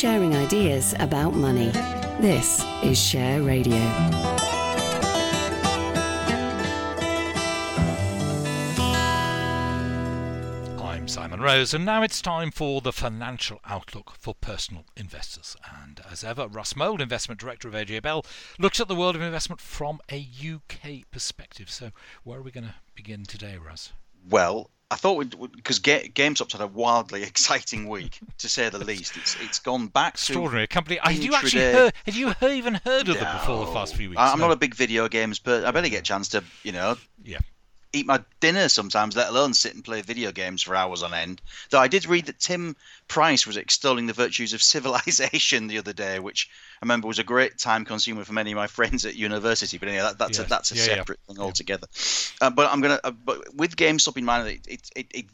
sharing ideas about money. This is Share Radio. I'm Simon Rose, and now it's time for the financial outlook for personal investors. And as ever, Russ Mould, Investment Director of AJ Bell, looks at the world of investment from a UK perspective. So, where are we going to begin today, Russ? Well, I thought we'd because GameStop's had a wildly exciting week, to say the least. It's it's gone back extraordinary. Company. Have you actually heard? Have you even heard of no, them before the past few weeks? I'm no. not a big video games, but I better get a chance to you know yeah eat my dinner sometimes, let alone sit and play video games for hours on end. Though I did read that Tim Price was extolling the virtues of civilization the other day, which I remember was a great time consumer for many of my friends at university. But anyway, that, that's a that's a yeah, separate yeah. thing altogether. Uh, but I'm gonna, uh, but with GameStop in mind, it it, it, it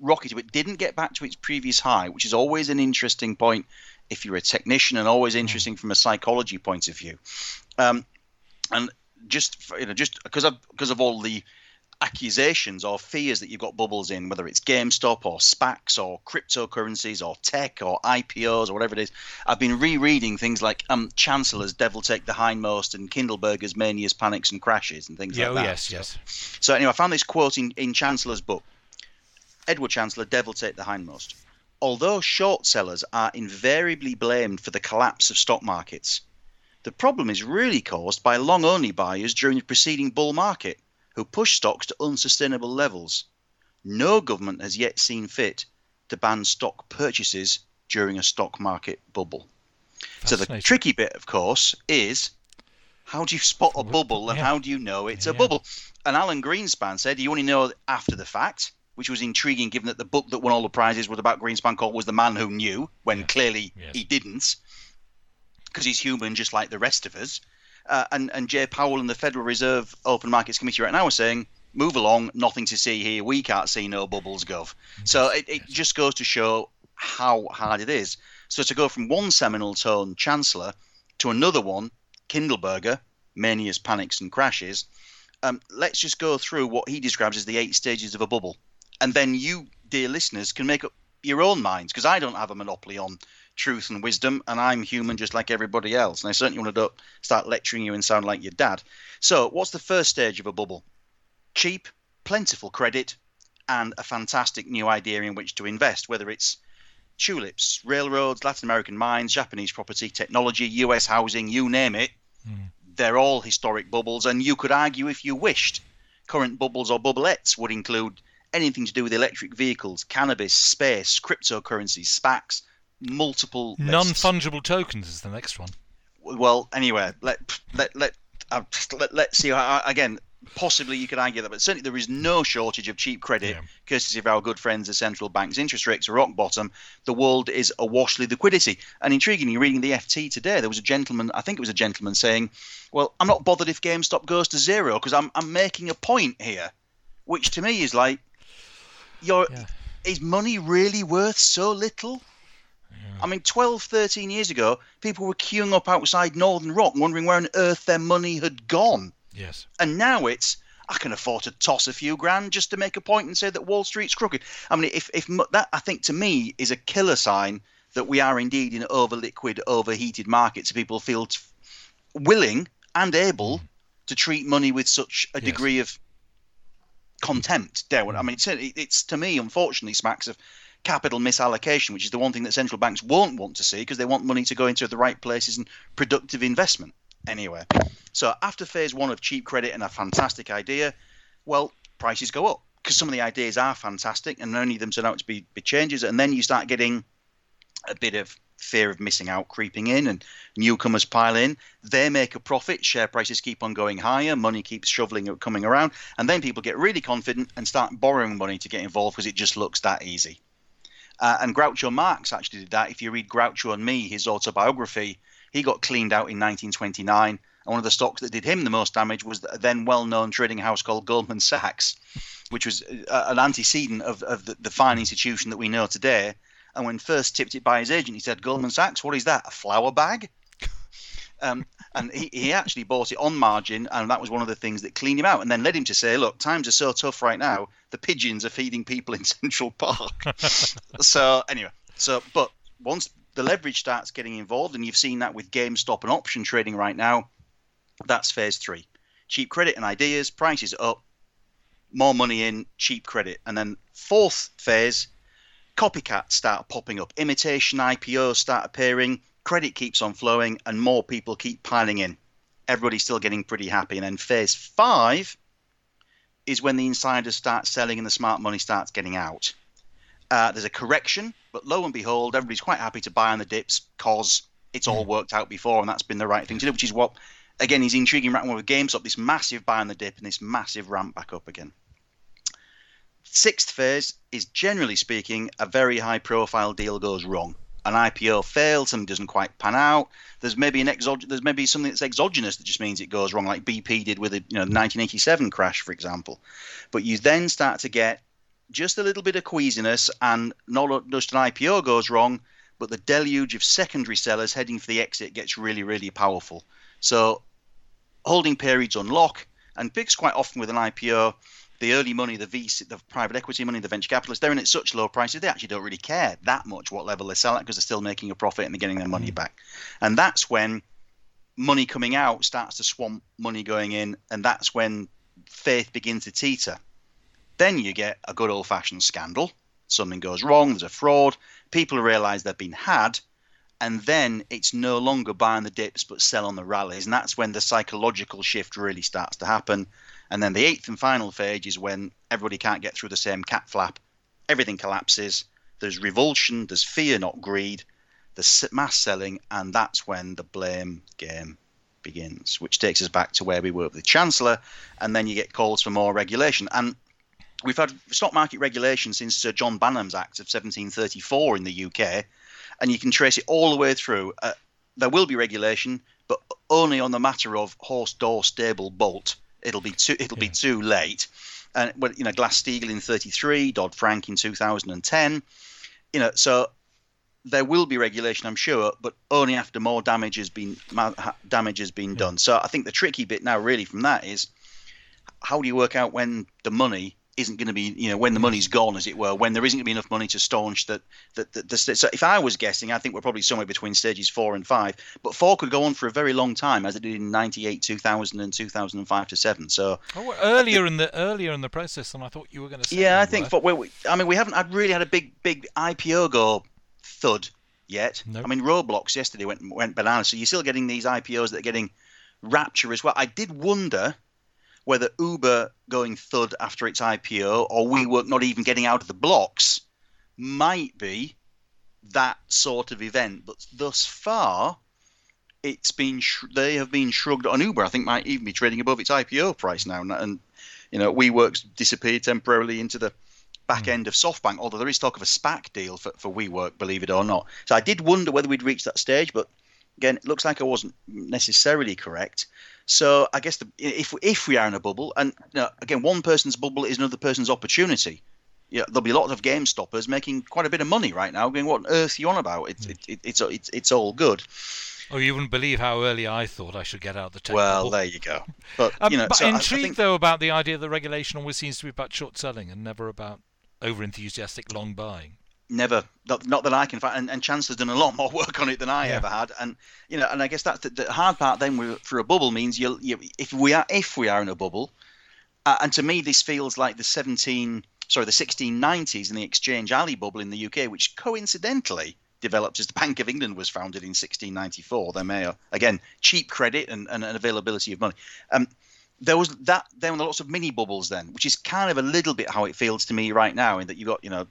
rocketed. It didn't get back to its previous high, which is always an interesting point if you're a technician, and always hmm. interesting from a psychology point of view. Um, and just you know, just because of because of all the accusations or fears that you've got bubbles in, whether it's GameStop or SPACs or cryptocurrencies or tech or IPOs or whatever it is. I've been rereading things like um, Chancellor's Devil Take the Hindmost and Kindleberger's Manias, Panics and Crashes and things yeah, like oh, that. yes, yes. So anyway, I found this quote in, in Chancellor's book. Edward Chancellor, Devil Take the Hindmost. Although short sellers are invariably blamed for the collapse of stock markets, the problem is really caused by long only buyers during the preceding bull market who push stocks to unsustainable levels. No government has yet seen fit to ban stock purchases during a stock market bubble. So the tricky bit, of course, is how do you spot a bubble and yeah. how do you know it's yeah, a bubble? And Alan Greenspan said you only know after the fact, which was intriguing given that the book that won all the prizes was about Greenspan called was The Man Who Knew, when clearly yes. he didn't, because he's human just like the rest of us uh, and and Jay Powell and the Federal Reserve Open Markets Committee right now are saying move along, nothing to see here. We can't see no bubbles, gov. So it, it just goes to show how hard it is. So to go from one seminal tone, Chancellor, to another one, Kindleberger, manias, panics, and crashes. Um, let's just go through what he describes as the eight stages of a bubble, and then you, dear listeners, can make up your own minds because I don't have a monopoly on truth and wisdom, and I'm human just like everybody else. And I certainly want to start lecturing you and sound like your dad. So, what's the first stage of a bubble? Cheap, plentiful credit, and a fantastic new idea in which to invest, whether it's tulips, railroads, Latin American mines, Japanese property, technology, US housing, you name it. Mm. They're all historic bubbles, and you could argue if you wished. Current bubbles or bubblettes would include anything to do with electric vehicles, cannabis, space, cryptocurrencies, SPACs, multiple non fungible tokens is the next one. Well, anyway, let let let uh, let let's see. How, again, possibly you could argue that, but certainly there is no shortage of cheap credit, yeah. courtesy of our good friends, the central banks. Interest rates are rock bottom. The world is awash with liquidity. And intriguingly, reading the FT today, there was a gentleman, I think it was a gentleman, saying, "Well, I'm not bothered if GameStop goes to zero because I'm I'm making a point here," which to me is like, "Your yeah. is money really worth so little?" I mean, 12, 13 years ago, people were queuing up outside Northern Rock wondering where on earth their money had gone. Yes. And now it's, I can afford to toss a few grand just to make a point and say that Wall Street's crooked. I mean, if, if that, I think to me, is a killer sign that we are indeed in over liquid, overheated markets. People feel t- willing and able mm. to treat money with such a yes. degree of contempt. Dare I mean, it's, it's to me, unfortunately, smacks of capital misallocation, which is the one thing that central banks won't want to see because they want money to go into the right places and productive investment. Anyway, so after phase one of cheap credit and a fantastic idea, well, prices go up because some of the ideas are fantastic and only them turn out to be, be changes. And then you start getting a bit of fear of missing out creeping in and newcomers pile in. They make a profit, share prices keep on going higher, money keeps shoveling up, coming around, and then people get really confident and start borrowing money to get involved because it just looks that easy. Uh, and Groucho Marx actually did that. If you read Groucho and Me, his autobiography, he got cleaned out in 1929. And one of the stocks that did him the most damage was the then well known trading house called Goldman Sachs, which was uh, an antecedent of, of the, the fine institution that we know today. And when first tipped it by his agent, he said, Goldman Sachs, what is that? A flour bag? Um, and he, he actually bought it on margin, and that was one of the things that cleaned him out, and then led him to say, "Look, times are so tough right now. The pigeons are feeding people in Central Park." so anyway, so but once the leverage starts getting involved, and you've seen that with GameStop and option trading right now. That's phase three. Cheap credit and ideas, prices up, more money in, cheap credit. And then fourth phase, copycats start popping up, imitation IPOs start appearing, credit keeps on flowing, and more people keep piling in. Everybody's still getting pretty happy. And then phase five is when the insiders start selling and the smart money starts getting out. Uh, there's a correction, but lo and behold, everybody's quite happy to buy on the dips because it's all worked out before, and that's been the right thing to do. Which is what, again, is intriguing right now with GameStop. This massive buy on the dip and this massive ramp back up again. Sixth phase is generally speaking a very high profile deal goes wrong. An IPO fails, something doesn't quite pan out. There's maybe an exog- there's maybe something that's exogenous that just means it goes wrong, like BP did with the you know 1987 crash, for example. But you then start to get just a little bit of queasiness, and not just an IPO goes wrong, but the deluge of secondary sellers heading for the exit gets really, really powerful. So holding periods unlock, and because quite often with an IPO, the early money, the VC, the private equity money, the venture capitalists, they're in at such low prices they actually don't really care that much what level they sell at because they're still making a profit and they're getting their money mm. back. And that's when money coming out starts to swamp money going in, and that's when faith begins to teeter. Then you get a good old fashioned scandal. Something goes wrong, there's a fraud, people realize they've been had, and then it's no longer buy on the dips but sell on the rallies. And that's when the psychological shift really starts to happen. And then the eighth and final phase is when everybody can't get through the same cat flap, everything collapses, there's revulsion, there's fear, not greed, there's mass selling, and that's when the blame game begins, which takes us back to where we were with the Chancellor, and then you get calls for more regulation. And we've had stock market regulation since Sir John Barnard's Act of 1734 in the UK, and you can trace it all the way through. Uh, there will be regulation, but only on the matter of horse door stable bolt. It'll be too it'll yeah. be too late. And you know, Glass Steagall in 33, Dodd Frank in 2010. You know, so there will be regulation, I'm sure, but only after more damage has been damage has been yeah. done. So I think the tricky bit now, really, from that is how do you work out when the money isn't going to be, you know, when the money's gone, as it were, when there isn't going to be enough money to staunch that. That, so if I was guessing, I think we're probably somewhere between stages four and five. But four could go on for a very long time, as it did in '98, 2000, and 2005 to seven. So oh, earlier in the earlier in the process than I thought you were going to say. Yeah, I think. For, we, I mean, we haven't had really had a big big IPO go thud yet. Nope. I mean, Roblox yesterday went went bananas. So you're still getting these IPOs that are getting rapture as well. I did wonder whether Uber going thud after its IPO or WeWork not even getting out of the blocks might be that sort of event. But thus far, it's been sh- they have been shrugged on Uber. I think might even be trading above its IPO price now, and you know WeWork's disappeared temporarily into the back hmm. end of SoftBank. Although there is talk of a SPAC deal for for WeWork, believe it or not. So I did wonder whether we'd reach that stage, but again, it looks like I wasn't necessarily correct. So I guess the, if if we are in a bubble, and you know, again, one person's bubble is another person's opportunity. Yeah, there'll be a lot of game stoppers making quite a bit of money right now. Going, what on earth are you on about? It's it, it, it's it's it's all good. Oh, you wouldn't believe how early I thought I should get out the tech Well, there you go. But um, you know, but so intrigued think... though about the idea that regulation always seems to be about short selling and never about over enthusiastic long buying never not, not, that I can find and, and Chance has done a lot more work on it than I yeah. ever had and you know and I guess that's the, the hard part then for a bubble means you, you if we are if we are in a bubble uh, and to me this feels like the 17 sorry the 1690s and the exchange alley bubble in the UK which coincidentally developed as the Bank of England was founded in 1694 their mayor again cheap credit and, and, and availability of money um, there was that then there were lots of mini bubbles then which is kind of a little bit how it feels to me right now in that you've got you know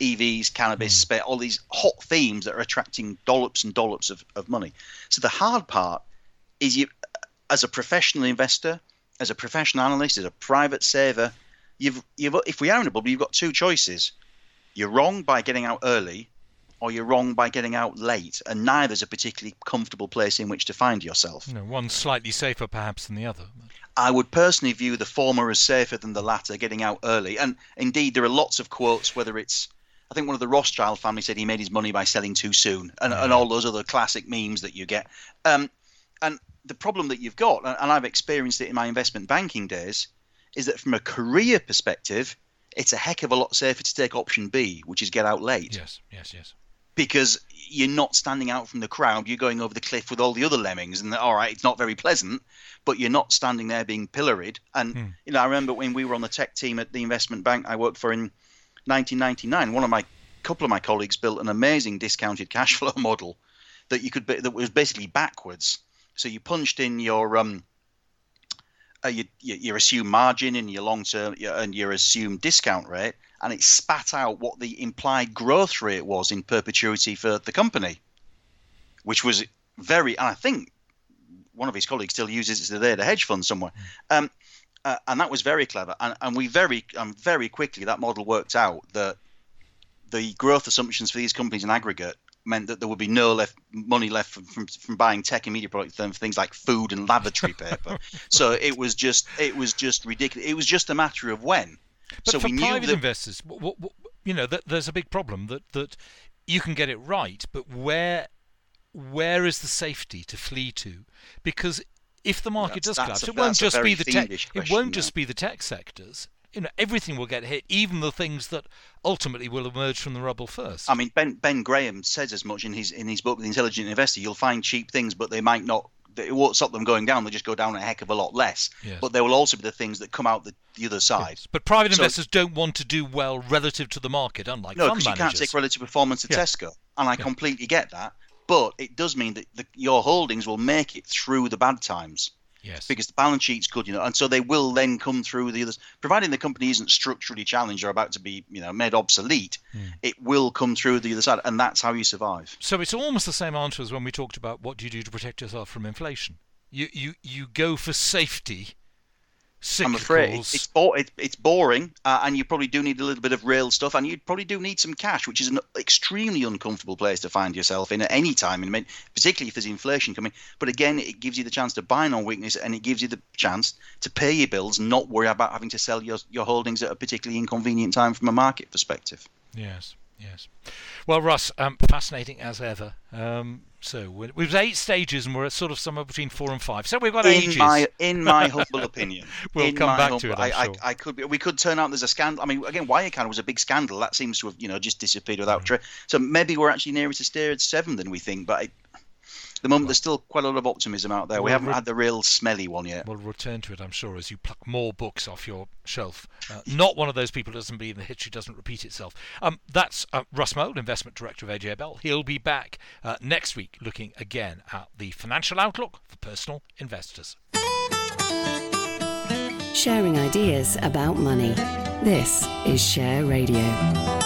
EVs, cannabis, mm. all these hot themes that are attracting dollops and dollops of, of money. So the hard part is you, as a professional investor, as a professional analyst, as a private saver, you've, you've if we are in a bubble, you've got two choices. You're wrong by getting out early, or you're wrong by getting out late, and neither's a particularly comfortable place in which to find yourself. No, one's slightly safer perhaps than the other. I would personally view the former as safer than the latter, getting out early. And indeed, there are lots of quotes, whether it's I think one of the Rothschild family said he made his money by selling too soon, and, and all those other classic memes that you get. Um, and the problem that you've got, and I've experienced it in my investment banking days, is that from a career perspective, it's a heck of a lot safer to take option B, which is get out late. Yes, yes, yes. because you're not standing out from the crowd. You're going over the cliff with all the other lemmings, and all right, it's not very pleasant, but you're not standing there being pilloried. And hmm. you know, I remember when we were on the tech team at the investment bank I worked for in 1999. One of my couple of my colleagues built an amazing discounted cash flow model that you could that was basically backwards. So you punched in your um, uh, your, your assumed margin and your long term and your assumed discount rate, and it spat out what the implied growth rate was in perpetuity for the company, which was very. And I think one of his colleagues still uses it today, the hedge fund somewhere. Um, uh, and that was very clever. And, and we very, um, very quickly that model worked out that the growth assumptions for these companies in aggregate meant that there would be no left money left from, from, from buying tech and media products for things like food and lavatory paper. so it was just it was just ridiculous. It was just a matter of when. But so for we private that, investors, you know, that there's a big problem that that you can get it right, but where where is the safety to flee to? Because if the market does collapse, a, it won't just be the tech. Question, it won't just be the tech sectors you know everything will get hit, even the things that ultimately will emerge from the rubble first. I mean, Ben Ben Graham says as much in his in his book, The Intelligent Investor. You'll find cheap things, but they might not. It won't stop them going down. They'll just go down a heck of a lot less. Yes. But there will also be the things that come out the, the other side. Yes. But private so, investors don't want to do well relative to the market, unlike no, because you can't take relative performance to yeah. Tesco, and I yeah. completely get that. But it does mean that the, your holdings will make it through the bad times. Yes. Because the balance sheet's good, you know, and so they will then come through the others. Providing the company isn't structurally challenged or about to be, you know, made obsolete, mm. it will come through the other side, and that's how you survive. So it's almost the same answer as when we talked about what do you do to protect yourself from inflation. You you you go for safety I'm afraid it's it's, bo- it, it's boring, uh, and you probably do need a little bit of real stuff, and you probably do need some cash, which is an extremely uncomfortable place to find yourself in at any time, I mean, particularly if there's inflation coming. But again, it gives you the chance to buy on weakness, and it gives you the chance to pay your bills, not worry about having to sell your your holdings at a particularly inconvenient time from a market perspective. Yes, yes. Well, Russ, um, fascinating as ever. Um, so we've eight stages, and we're at sort of somewhere between four and five. So we've got in ages. My, in my humble opinion, we'll in come back humble, to it. I, I, sure. I, I, could be, we could turn out there's a scandal. I mean, again, Wirecard was a big scandal. That seems to have you know just disappeared without mm. trace. So maybe we're actually nearer to stage seven than we think. But the moment there's still quite a lot of optimism out there. we haven't had the real smelly one yet. We'll return to it, I'm sure, as you pluck more books off your shelf. Uh, not one of those people who doesn't believe the history doesn't repeat itself. Um, that's uh, Russ Mould, investment director of AJ Bell. He'll be back uh, next week looking again at the financial outlook for personal investors. Sharing ideas about money. This is Share Radio.